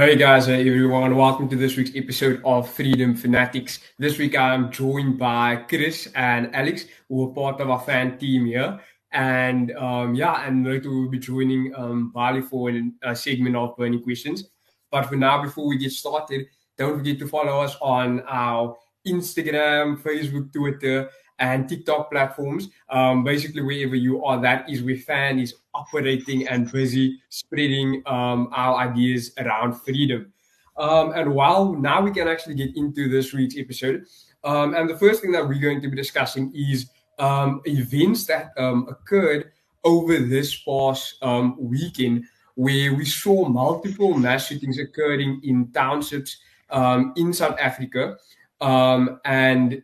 Hey guys, hey everyone, welcome to this week's episode of Freedom Fanatics. This week I'm joined by Chris and Alex, who are part of our fan team here. And um, yeah, and later we'll be joining um, Bali for a segment of burning questions. But for now, before we get started, don't forget to follow us on our Instagram, Facebook, Twitter, and TikTok platforms. Um, basically, wherever you are, that is where Fan is operating and busy spreading um, our ideas around freedom. Um, and while now we can actually get into this week's episode, um, and the first thing that we're going to be discussing is um, events that um, occurred over this past weekend, where we saw multiple mass shootings occurring in townships in South Africa. and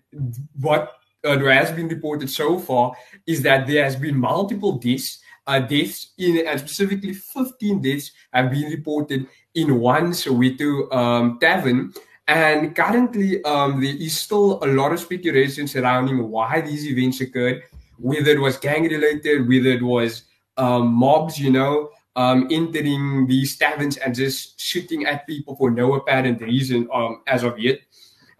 what uh, there has been reported so far is that there has been multiple deaths, uh, deaths in, and specifically 15 deaths have been reported in one Soweto um, tavern. And currently, um, there is still a lot of speculation surrounding why these events occurred, whether it was gang related, whether it was um, mobs, you know, um, entering these taverns and just shooting at people for no apparent reason um, as of yet.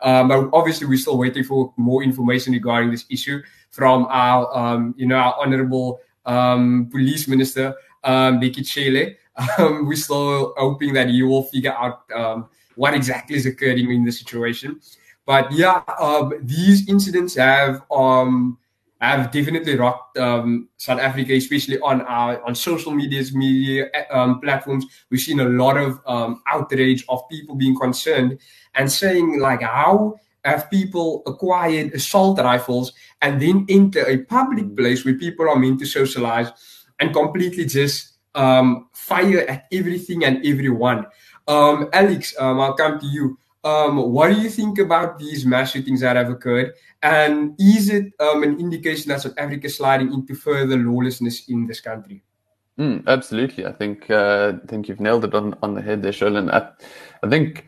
Um, but obviously, we're still waiting for more information regarding this issue from our, um, you know, our honourable um, police minister, um, Cele. Um, we're still hoping that he will figure out um, what exactly is occurring in the situation. But yeah, um, these incidents have um, have definitely rocked um, South Africa, especially on our on social medias, media um, platforms. We've seen a lot of um, outrage of people being concerned and saying like, how have people acquired assault rifles and then enter a public place where people are meant to socialize and completely just um, fire at everything and everyone? Um, Alex, um, I'll come to you. Um, what do you think about these mass shootings that have occurred? And is it um, an indication that South Africa is sliding into further lawlessness in this country? Mm, absolutely. I think uh, I think you've nailed it on, on the head there, Sholin. I, I think,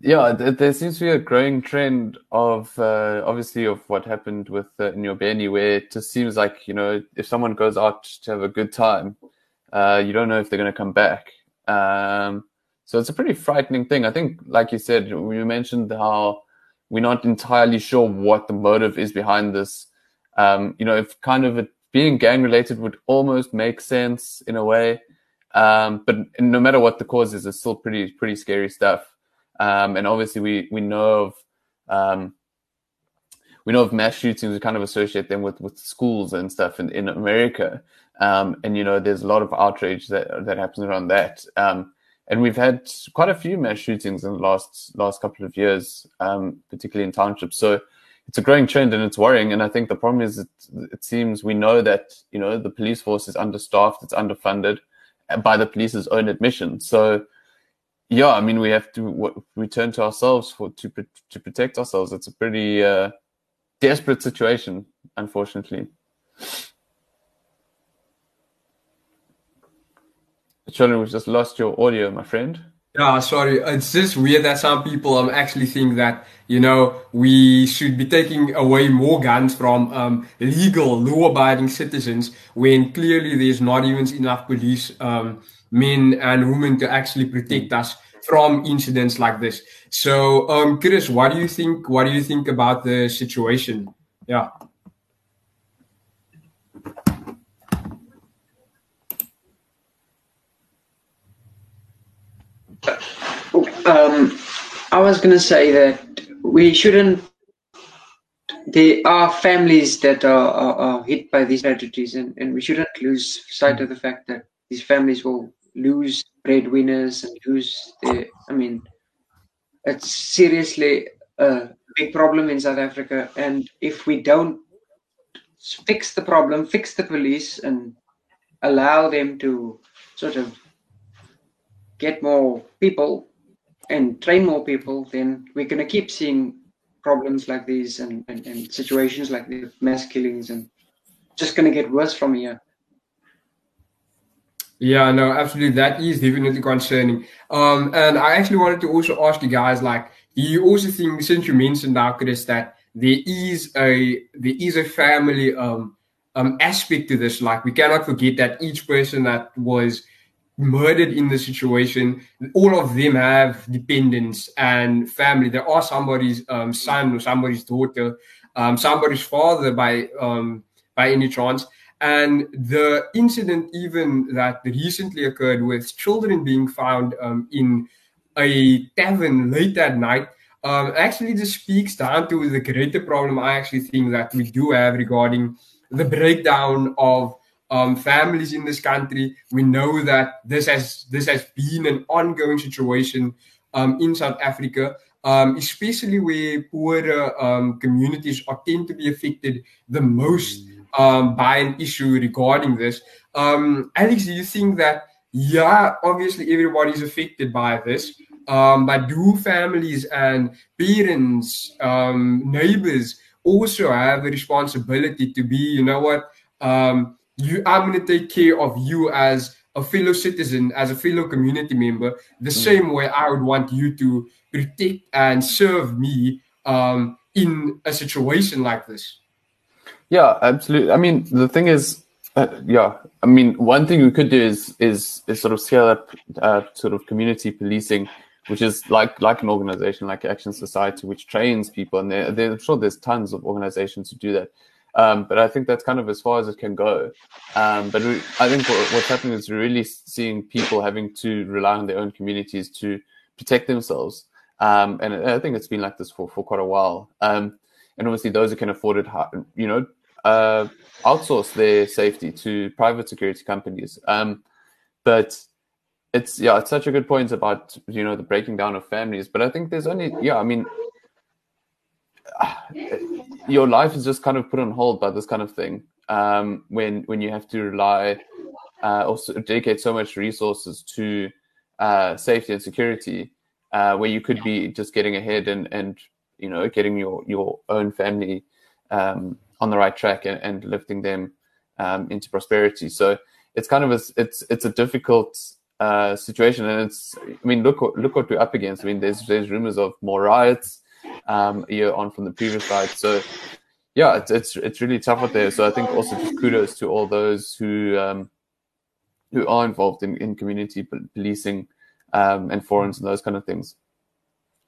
yeah, there seems to be a growing trend of uh, obviously of what happened with uh, Nyobeni, where it just seems like you know if someone goes out to have a good time, uh, you don't know if they're going to come back. Um, so it's a pretty frightening thing. I think, like you said, you mentioned how we're not entirely sure what the motive is behind this. Um, you know, if kind of it being gang related would almost make sense in a way. Um, but no matter what the cause is, it's still pretty, pretty scary stuff. Um, and obviously we, we know of, um, we know of mass shootings, we kind of associate them with, with schools and stuff in, in America. Um, and, you know, there's a lot of outrage that, that happens around that. Um, and we've had quite a few mass shootings in the last last couple of years, um, particularly in townships. So it's a growing trend and it's worrying. And I think the problem is it, it seems we know that you know the police force is understaffed, it's underfunded by the police's own admission. So yeah, I mean we have to w- return to ourselves for to to protect ourselves. It's a pretty uh, desperate situation, unfortunately. Charlie, we've just lost your audio, my friend. Yeah, sorry. It's just weird that some people um, actually think that, you know, we should be taking away more guns from um, legal, law abiding citizens when clearly there's not even enough police um, men and women to actually protect us from incidents like this. So, um, Chris, what do you think? What do you think about the situation? Yeah. Um, I was going to say that we shouldn't. There are families that are, are, are, hit by these tragedies, and, and we shouldn't lose sight of the fact that these families will lose breadwinners and lose their. I mean, it's seriously a big problem in South Africa, and if we don't fix the problem, fix the police, and allow them to sort of get more people and train more people, then we're going to keep seeing problems like these and, and, and situations like the mass killings and just going to get worse from here. Yeah, no, absolutely. That is definitely concerning. Um, and I actually wanted to also ask you guys, like, do you also think, since you mentioned now, Chris, that there is a there is a family um um aspect to this? Like, we cannot forget that each person that was murdered in the situation. All of them have dependents and family. There are somebody's um, son or somebody's daughter, um, somebody's father by um, by any chance. And the incident, even that recently occurred with children being found um, in a tavern late at night, um, actually just speaks down to the greater problem I actually think that we do have regarding the breakdown of um, families in this country. We know that this has this has been an ongoing situation um, in South Africa, um, especially where poorer um, communities are tend to be affected the most um, by an issue regarding this. Um, Alex, do you think that yeah, obviously everybody's affected by this, but do families and parents, neighbors also have a responsibility to be, you know what? Um, you i'm going to take care of you as a fellow citizen as a fellow community member the mm. same way i would want you to protect and serve me um, in a situation like this yeah absolutely i mean the thing is uh, yeah i mean one thing we could do is is is sort of scale up uh, sort of community policing which is like like an organization like action society which trains people and there, there, i'm sure there's tons of organizations who do that um, but I think that's kind of as far as it can go. Um, but we, I think what, what's happening is we're really seeing people having to rely on their own communities to protect themselves. Um, and I think it's been like this for, for quite a while. Um, and obviously, those who can afford it, you know, uh, outsource their safety to private security companies. Um, but it's yeah, it's such a good point about you know the breaking down of families. But I think there's only yeah, I mean your life is just kind of put on hold by this kind of thing um, when when you have to rely uh, dedicate so much resources to uh, safety and security uh, where you could be just getting ahead and and you know getting your your own family um, on the right track and, and lifting them um, into prosperity so it's kind of a, it's it's a difficult uh, situation and it's I mean look look what we're up against I mean there's there's rumors of more riots um, a year on from the previous ride. So yeah, it's it's it's really tough out there. So I think also just kudos to all those who um, who are involved in, in community policing um, and forums and those kind of things.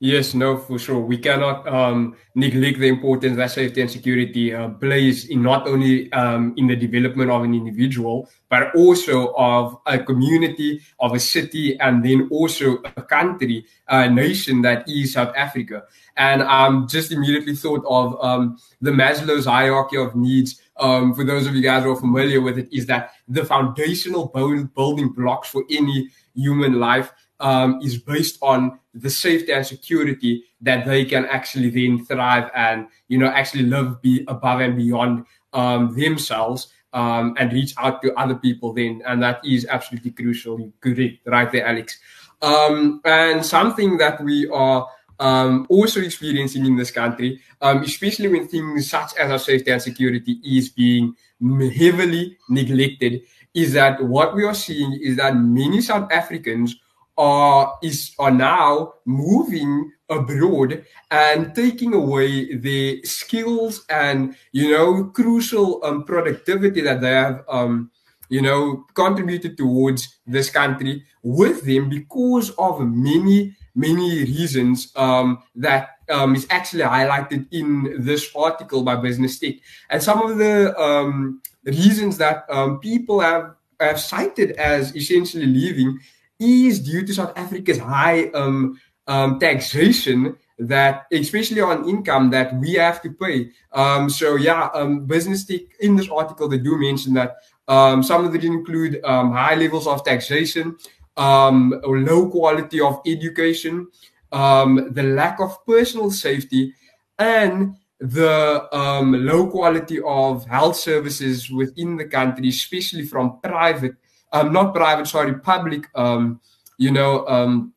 Yes, no, for sure. We cannot um, neglect the importance that safety and security uh, plays in not only um, in the development of an individual, but also of a community, of a city, and then also a country, a nation that is South Africa. And I'm just immediately thought of um, the Maslow's hierarchy of needs. Um, for those of you guys who are familiar with it, is that the foundational building blocks for any human life um, is based on the safety and security that they can actually then thrive and you know actually live be above and beyond um, themselves um, and reach out to other people then. And that is absolutely crucial correct. Right there alex. Um, and something that we are um, also experiencing in this country, um, especially when things such as our safety and security is being heavily neglected, is that what we are seeing is that many South Africans are is are now moving abroad and taking away the skills and you know crucial um, productivity that they have um, you know contributed towards this country with them because of many many reasons um, that um, is actually highlighted in this article by Business Tech. And some of the um, reasons that um, people have, have cited as essentially leaving is due to South Africa's high um, um, taxation that especially on income that we have to pay. Um, so yeah, um, business tech in this article they do mention that um, some of it include um, high levels of taxation, um, low quality of education, um, the lack of personal safety, and the um, low quality of health services within the country, especially from private um, not private, sorry, public, um, you know, um,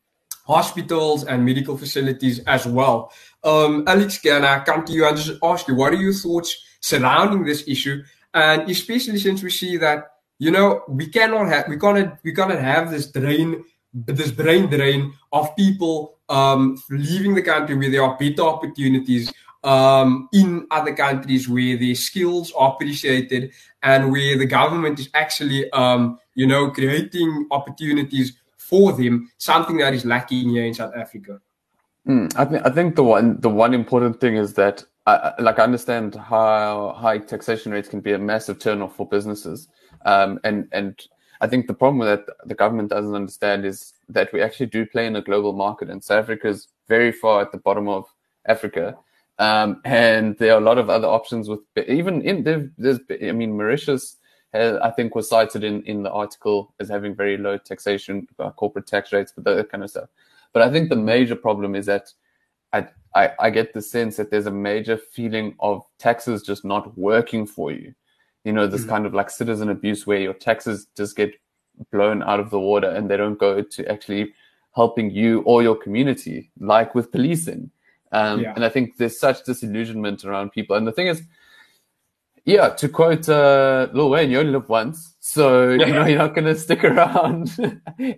hospitals and medical facilities as well. Um, Alex, can I come to you and just ask you, what are your thoughts surrounding this issue? And especially since we see that, you know, we cannot have, we cannot, we cannot have this drain, this brain drain of people um, leaving the country where there are better opportunities um, in other countries where their skills are appreciated and where the government is actually um, you know, creating opportunities for them, something that is lacking here in South Africa. Mm, I think I think the one the one important thing is that I, like I understand how high taxation rates can be a massive turnoff for businesses, um, and and I think the problem that the government doesn't understand is that we actually do play in a global market, and South Africa is very far at the bottom of Africa, um, and there are a lot of other options with even in there's I mean Mauritius. Has, I think was cited in, in the article as having very low taxation, uh, corporate tax rates, but that kind of stuff. But I think the major problem is that I, I, I get the sense that there's a major feeling of taxes just not working for you you know, this mm. kind of like citizen abuse where your taxes just get blown out of the water and they don't go to actually helping you or your community, like with policing. Um, yeah. And I think there's such disillusionment around people. And the thing is, yeah, to quote uh, Lil Wayne, you only live once, so you know you're not going to stick around.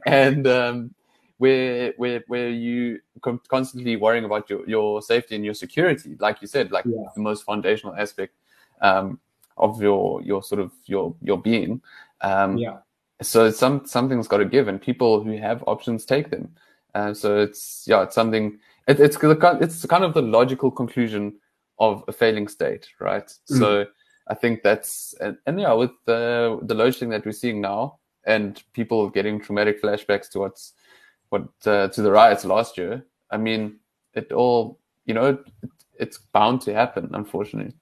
and um, where where where you constantly worrying about your, your safety and your security, like you said, like yeah. the most foundational aspect. Um, of your your sort of your your being. Um, yeah. So some something's got to give, and people who have options take them. Uh, so it's yeah, it's something. It, it's it's kind of the logical conclusion of a failing state, right? Mm. So I think that's and, and, yeah, with the the load shedding that we're seeing now, and people getting traumatic flashbacks to what's what uh, to the riots last year. I mean, it all you know, it, it's bound to happen, unfortunately.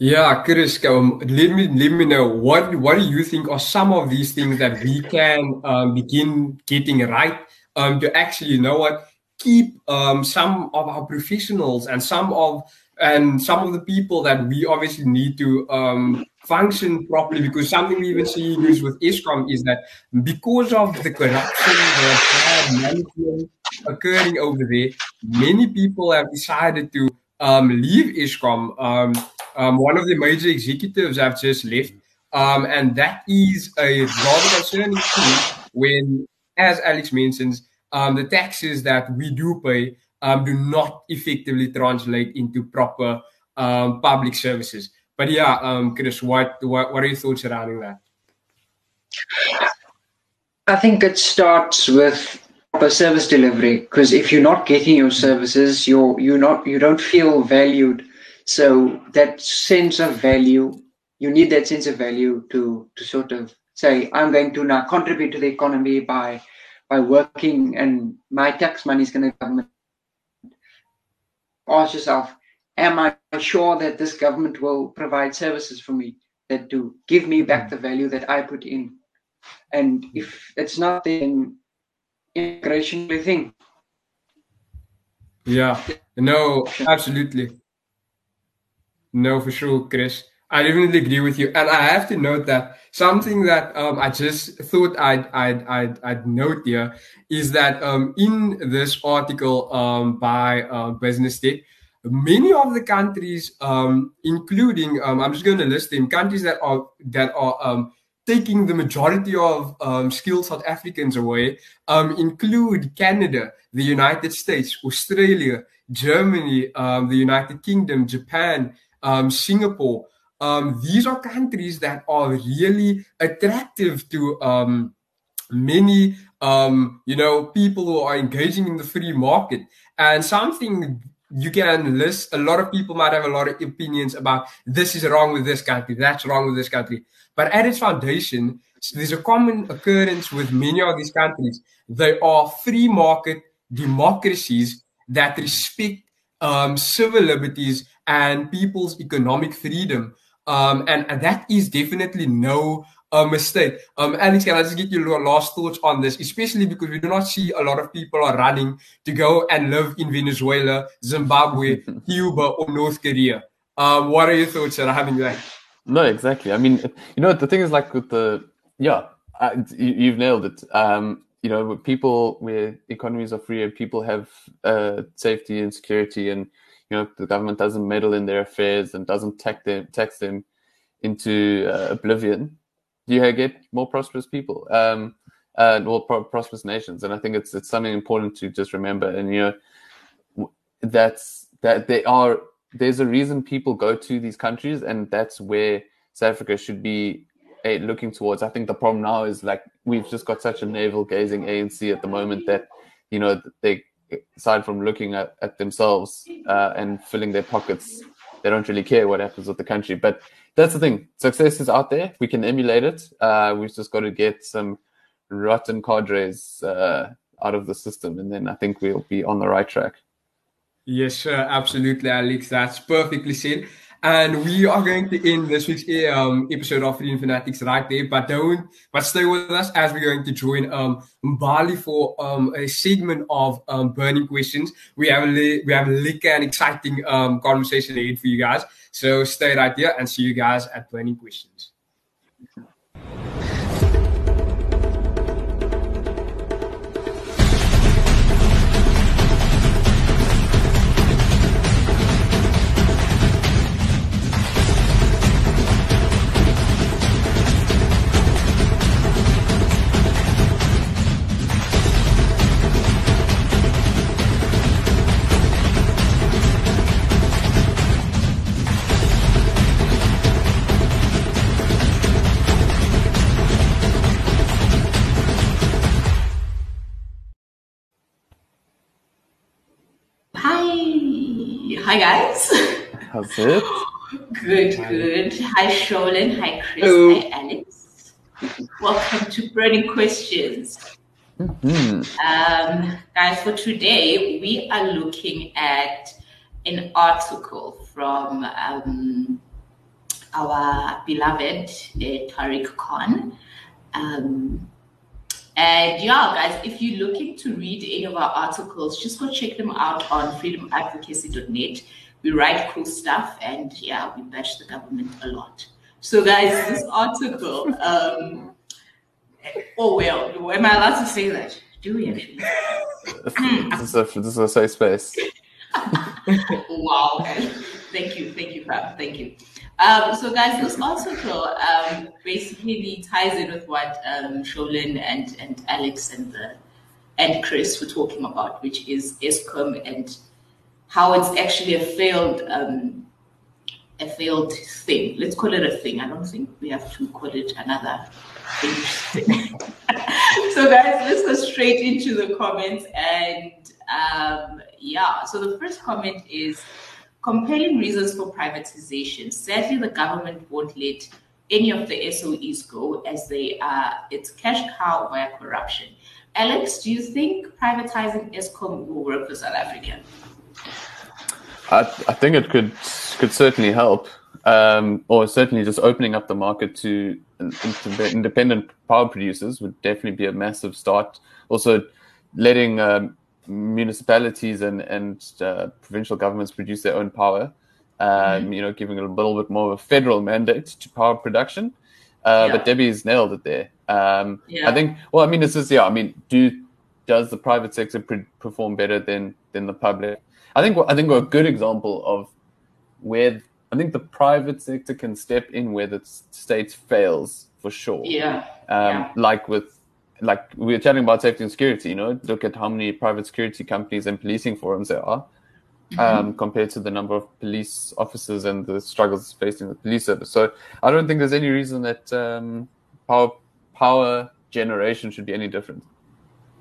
Yeah, Chris, um, let me let me know what what do you think are some of these things that we can um, begin getting right um, to actually you know what keep um, some of our professionals and some of and some of the people that we obviously need to um, function properly because something we even see with Eskom is that because of the corruption, the management occurring over there, many people have decided to um, leave Eskom. Um, um, one of the major executives have just left. Um, and that is a rather concerning thing when, as Alex mentions, um, the taxes that we do pay um, do not effectively translate into proper um, public services. But yeah, um, Chris, what, what, what are your thoughts surrounding that? I think it starts with proper service delivery because if you're not getting your services, you're you're not you don't feel valued so that sense of value, you need that sense of value to to sort of say, I'm going to now contribute to the economy by by working, and my tax money is going to government. Ask yourself, am I sure that this government will provide services for me that do give me back mm. the value that I put in? And if it's not, then immigration thing. Yeah, no, absolutely. No, for sure, Chris. I definitely agree with you, and I have to note that something that um, I just thought I'd, I'd I'd I'd note here is that um, in this article um, by uh, Business Tech, many of the countries, um, including um, I'm just going to list them, countries that are that are um, taking the majority of um skilled South Africans away, include Canada, the United States, Australia, Germany, the United Kingdom, Japan um, Singapore. Um, these are countries that are really attractive to um, many, um, you know, people who are engaging in the free market. And something you can list, a lot of people might have a lot of opinions about this is wrong with this country, that's wrong with this country. But at its foundation, there's a common occurrence with many of these countries. They are free market democracies that respect um, civil liberties and people's economic freedom. Um, and, and that is definitely no uh, mistake. Um, Alex, can I just get your last thoughts on this, especially because we do not see a lot of people are running to go and live in Venezuela, Zimbabwe, Cuba, or North Korea. Um, what are your thoughts surrounding that? No, exactly. I mean, you know, the thing is like with the, yeah, I, you, have nailed it. Um, you know, people where economies are free and people have uh, safety and security and you know the government doesn't meddle in their affairs and doesn't tax them tax them into uh, oblivion, you get more prosperous people, um, uh, more pro- prosperous nations, and I think it's it's something important to just remember. And you know, that's that they are there's a reason people go to these countries, and that's where South Africa should be eh, looking towards. I think the problem now is like we've just got such a navel gazing ANC at the moment that you know they aside from looking at, at themselves uh, and filling their pockets, they don't really care what happens with the country. But that's the thing. Success is out there. We can emulate it. Uh, we've just got to get some rotten cadres uh, out of the system, and then I think we'll be on the right track. Yes, absolutely, Alex. That's perfectly said. And we are going to end this week's um, episode of Freedom Fanatics right there. But don't, but stay with us as we're going to join um, Bali for um, a segment of um, burning questions. We have a we have a liquor and exciting um, conversation ahead for you guys. So stay right there and see you guys at burning questions. Hi guys. How's it? Good, good. Hi Sholin. Hi Chris. Hello. Hi Alex. Welcome to Burning Questions. Mm-hmm. Um, guys, for today we are looking at an article from um, our beloved uh, Tariq Khan. Um, and yeah, guys, if you're looking to read any of our articles, just go check them out on freedomadvocacy.net. We write cool stuff and yeah, we bash the government a lot. So, guys, this article, um, oh, well, am I allowed to say that? Do we actually? this, is a, this is a safe space. wow. Thank you. Thank you, Fab. Thank you. Um, so, guys, this article um, basically ties in with what um, Sholin and, and Alex and the, and Chris were talking about, which is Eskom and how it's actually a failed um, a failed thing. Let's call it a thing. I don't think we have to call it another thing. so, guys, let's go straight into the comments and um, yeah. So the first comment is compelling reasons for privatization. Sadly, the government won't let any of the SOEs go as they are its cash cow via corruption. Alex, do you think privatizing Eskom will work for South Africa? I, I think it could could certainly help, um, or certainly just opening up the market to independent power producers would definitely be a massive start. Also, letting um, municipalities and and uh, provincial governments produce their own power. Um, mm-hmm. You know, giving a little bit more of a federal mandate to power production. Uh, yeah. But Debbie's nailed it there. Um, yeah. I think. Well, I mean, it's just yeah. I mean, do does the private sector pre- perform better than than the public? I think. I think we're a good example of where I think the private sector can step in where the state fails for sure. Yeah. Um, yeah. Like with like we were chatting about safety and security, you know, look at how many private security companies and policing forums there are mm-hmm. um, compared to the number of police officers and the struggles facing the police service. So I don't think there's any reason that um, power power generation should be any different.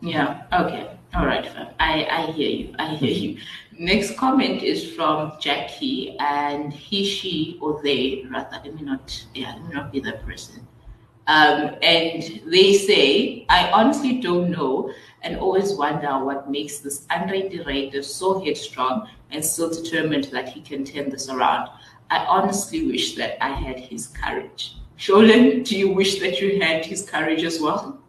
Yeah. Okay. All right. I I hear you. I hear you. Next comment is from Jackie, and he, she, or they rather. Let me not. Yeah. Let me not be that person. Um, and they say, I honestly don't know and always wonder what makes this Andre de Ruyter so headstrong and so determined that he can turn this around. I honestly wish that I had his courage. Sholin, do you wish that you had his courage as well?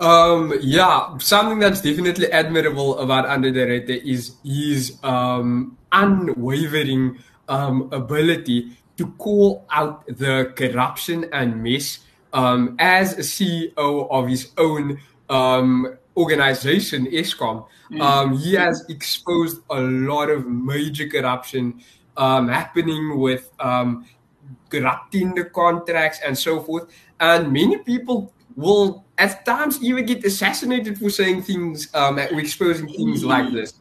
Um, yeah, something that's definitely admirable about Andre de Ruyter is his um, unwavering um, ability to call out the corruption and mess um, as a CEO of his own um, organization, Eskom, mm. um, he has exposed a lot of major corruption um, happening with um, corrupting the contracts and so forth. And many people will at times even get assassinated for saying things, um, exposing things like this.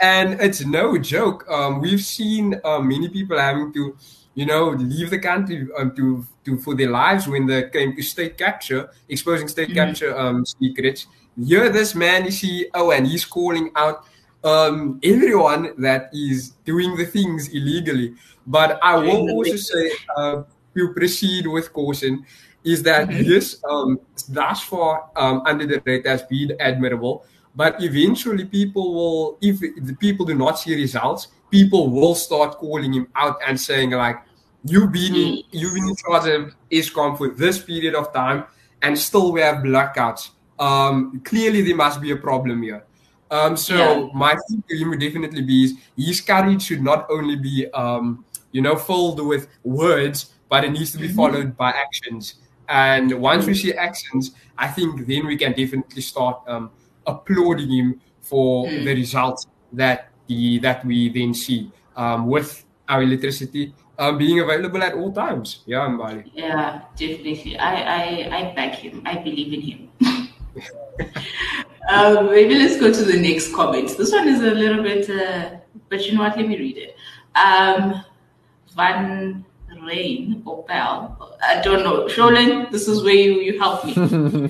And it's no joke. Um, we've seen uh, many people having to you know, leave the country um, to to for their lives when they came to state capture, exposing state mm-hmm. capture um, secrets. Here, this man is CEO, and he's calling out um, everyone that is doing the things illegally. But I will also say, uh, to proceed with caution, is that mm-hmm. yes, um, thus far um, Andre de Ruyter has been admirable. But eventually, people will, if the people do not see results, people will start calling him out and saying like, "You've been in, you've been in charge of Eskom for this period of time, and still we have blackouts. Um, clearly, there must be a problem here." Um, so yeah. my thing to him would definitely be is his courage should not only be, um, you know, filled with words, but it needs to be mm-hmm. followed by actions. And once we see actions, I think then we can definitely start um, applauding him for mm. the results that the that we then see um, with our electricity um, being available at all times. Yeah, Mbali. Yeah, definitely. I, I, I back him. I believe in him. um, maybe let's go to the next comment. This one is a little bit, uh, but you know what? Let me read it. Um, Van Rain or Bell, I don't know. Sholin, this is where you, you help me. yeah.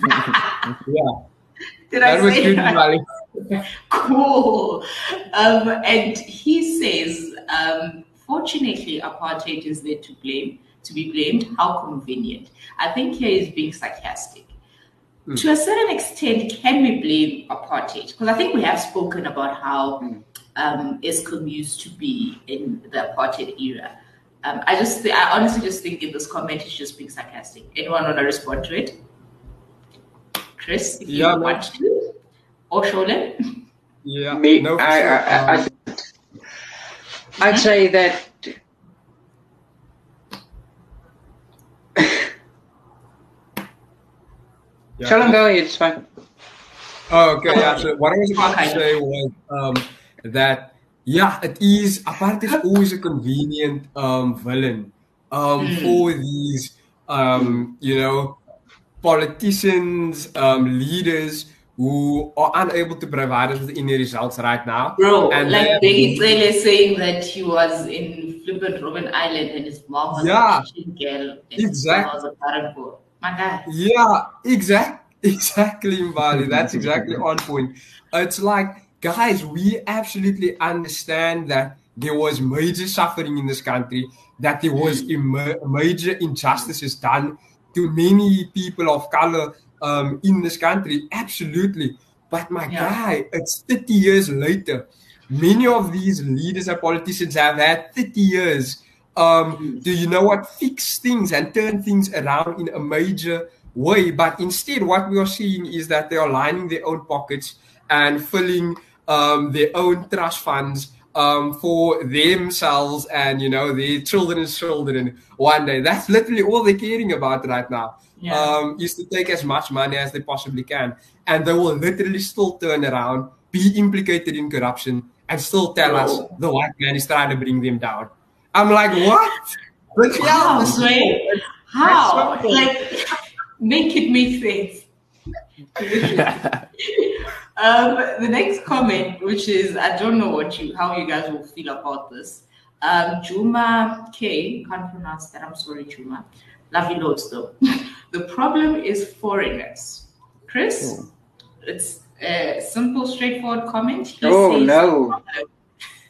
Did I that say that? cool. Um, and he says, um, fortunately, apartheid is there to blame, to be blamed. How convenient. I think he is being sarcastic. Mm. To a certain extent, can we blame apartheid? Because I think we have spoken about how mm. um, Eskom used to be in the apartheid era. Um, I just, th- I honestly just think in this comment he's just being sarcastic. Anyone want to respond to it? Chris, if yeah, you want to, or Sholin? Yeah, me. No, I, sure. I, I, um, I, would say that. yeah. Shall I go? It's fine. Oh, okay. Yeah. So what I was about to say was um, that yeah, it is. Apart is always a convenient um, villain um, mm. for these, um, you know, politicians, um, leaders who are unable to provide us with any results right now. Bro, and like Biggie Taylor saying that he was in flippant Robben Island and his mom was yeah, a girl. exactly. My guy. Yeah, exactly. Exactly, Mbali. That's exactly on point. It's like guys, we absolutely understand that there was major suffering in this country, that there was mm. major injustices done to many people of color um, in this country. Absolutely. But my yeah. guy, it's 30 years later. Many of these leaders and politicians have had 30 years um, do you know what fix things and turn things around in a major way but instead what we are seeing is that they are lining their own pockets and filling um, their own trust funds um, for themselves and you know their children's children one day. That's literally all they're caring about right now. Yeah. Um, is to take as much money as they possibly can, and they will literally still turn around, be implicated in corruption, and still tell Bro. us the white man is trying to bring them down. I'm like, what? But How? Yeah, How? Like, make it make sense. um, the next comment, which is I don't know what you how you guys will feel about this. Um, Juma K, can't pronounce that. I'm sorry, Juma. Love you loads though. the problem is foreigners. Chris, oh. it's a simple, straightforward comment. He oh no.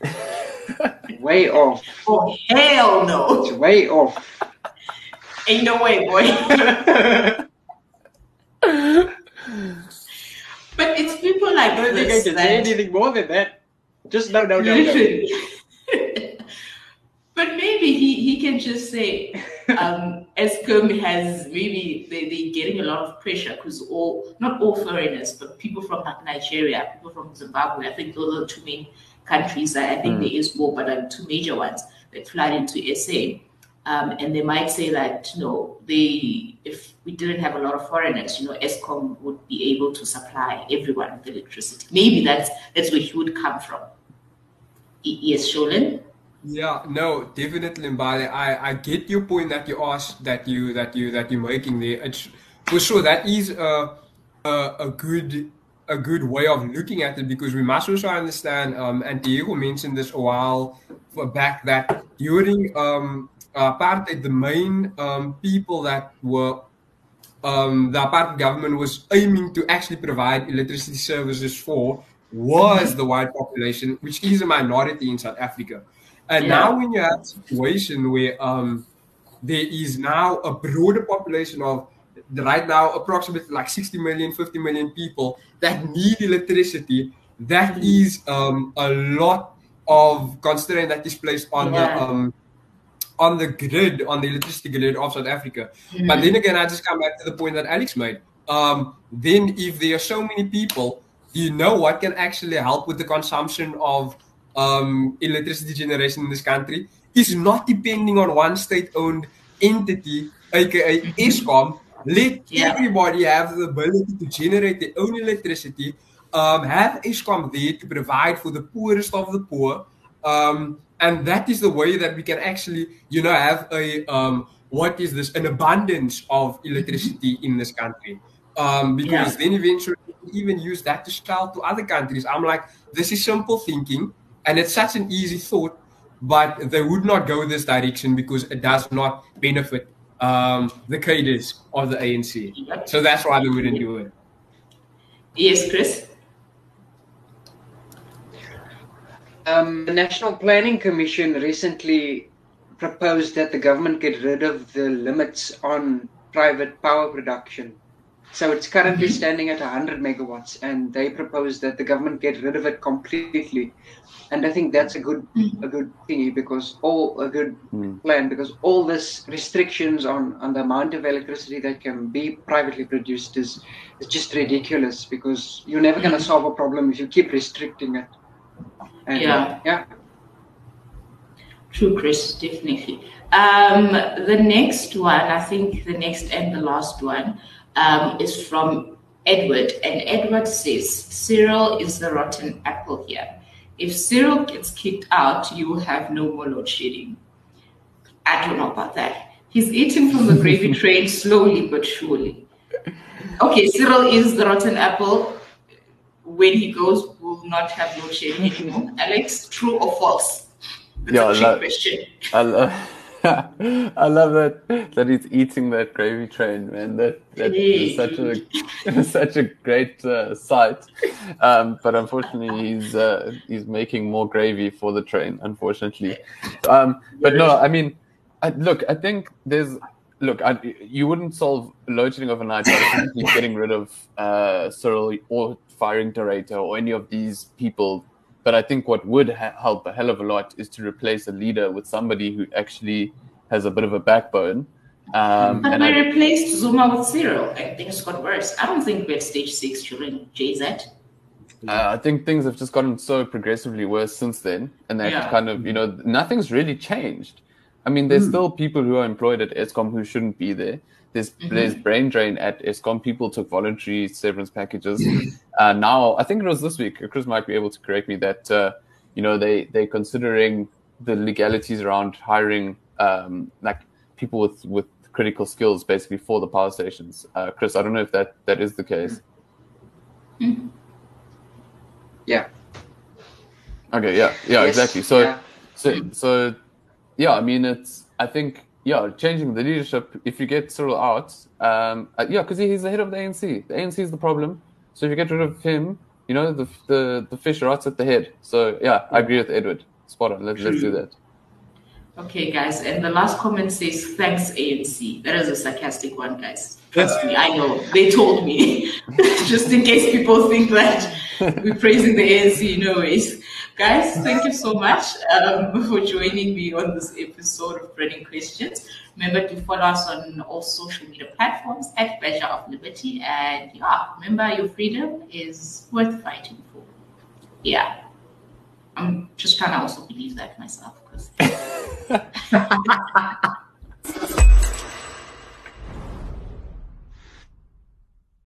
way off. Oh hell no. It's way off. Ain't no way, boy. It's people like I don't think I can say anything more than that. Just no, no, no, no. but maybe he, he can just say, um, Eskom has maybe they, they're getting a lot of pressure because all, not all foreigners, but people from like Nigeria, people from Zimbabwe, I think those are two main countries I think mm. there is more, but like two major ones that fly into SA. Um, and they might say that you know they if we didn't have a lot of foreigners, you know, Eskom would be able to supply everyone with electricity. Maybe that's that's where he would come from. Yes, Sholin. Yeah, no, definitely, Mbali. I, I get your point that you asked that you that you that you're making there. It's for sure that is a a, a good a good way of looking at it because we must also understand. Um, and Diego mentioned this a while back that during um, apartheid, the main um, people that were um, the apartheid government was aiming to actually provide electricity services for was the white population, which is a minority in South Africa. And Yeah. now, when you have a situation where um, there is now a broader population of right now approximately like 60 million, 50 million people that need electricity, that is um, a lot of constraint that is placed on Yeah. the um, on the grid, on the electricity grid of South Africa. But then again, I just come back to the point that Alex made. Um, then, if there are so many people, you know what can actually help with the consumption of um, electricity generation in this country is not depending on one state-owned entity, aka Eskom. Let Yeah. everybody have the ability to generate their own electricity. Um, have Eskom there to provide for the poorest of the poor. Um, and that is the way that we can actually, you know, have a um, what is this? An abundance of electricity in this country. Um, because Yeah. then eventually we even use that to sell to other countries. I'm like, this is simple thinking, and it's such an easy thought, but they would not go this direction because it does not benefit um, the cadres of the ANC. So that's why they wouldn't do it. Yes, Chris. Um, the National Planning Commission recently proposed that the government get rid of the limits on private power production. So it's currently standing at 100 megawatts, and they propose that the government get rid of it completely. And I think that's a good a good thingy because all a good Mm. plan because all this restrictions on on the amount of electricity that can be privately produced is is just ridiculous because you're never going to solve a problem if you keep restricting it. And, Yeah. yeah. True, Chris, definitely. Um, the next one, I think the next and the last one, um, is from Edward. And Edward says, Cyril is the rotten apple here. If Cyril gets kicked out, you will have no more load shedding. I don't know about that. He's eating from the gravy train slowly but surely. Okay, Cyril is the rotten apple. When he goes, not have load shedding anymore. Alex, true or false? That's Yeah, a trick that- question. I love, I love that that he's eating that gravy train, man. That that is such a such a great uh, sight. Um, but unfortunately, he's uh, he's making more gravy for the train. Unfortunately, um, but no, I mean, I, look, I think there's look, I, you wouldn't solve load shedding overnight by getting rid of uh, Cyril or firing Dorata or any of these people but I think what would ha- help a hell of a lot is to replace a leader with somebody who actually has a bit of a backbone. Um, But and we I, replaced Zuma with Cyril, things got worse. I don't think we're at stage six during JZ. uh, I think things have just gotten so progressively worse since then, and that Yeah. kind of you know nothing's really changed. I mean, there's still people who are employed at Eskom who shouldn't be there. There's there's brain drain at Eskom. People took voluntary severance packages. uh, now, I think it was this week. Chris might be able to correct me that uh, you know they they're considering the legalities around hiring um, like people with with critical skills basically for the power stations. Uh, Chris, I don't know if that that is the case. Yeah. Okay. Yeah. Yeah. Yes, Exactly. So. yeah. So, so, yeah, I mean, it's, I think, yeah, changing the leadership, if you get Cyril out, um, uh, yeah, because he's the head of the ANC. The ANC is the problem. So if you get rid of him, you know, the, the, the fish rots at the head. So, yeah, I agree with Edward. Spot on. Let's, let's do that. Okay, guys, and the last comment says, thanks, ANC. That is a sarcastic one, guys. Trust me, I know. They told me. Just in case people think that we're praising the ANC, no ways. Guys, thank you so much um, for joining me on this episode of Burning Questions. Remember to follow us on all social media platforms at Pleasure of Liberty. And yeah, remember your freedom is worth fighting for. Yeah. I'm just trying to also believe that myself because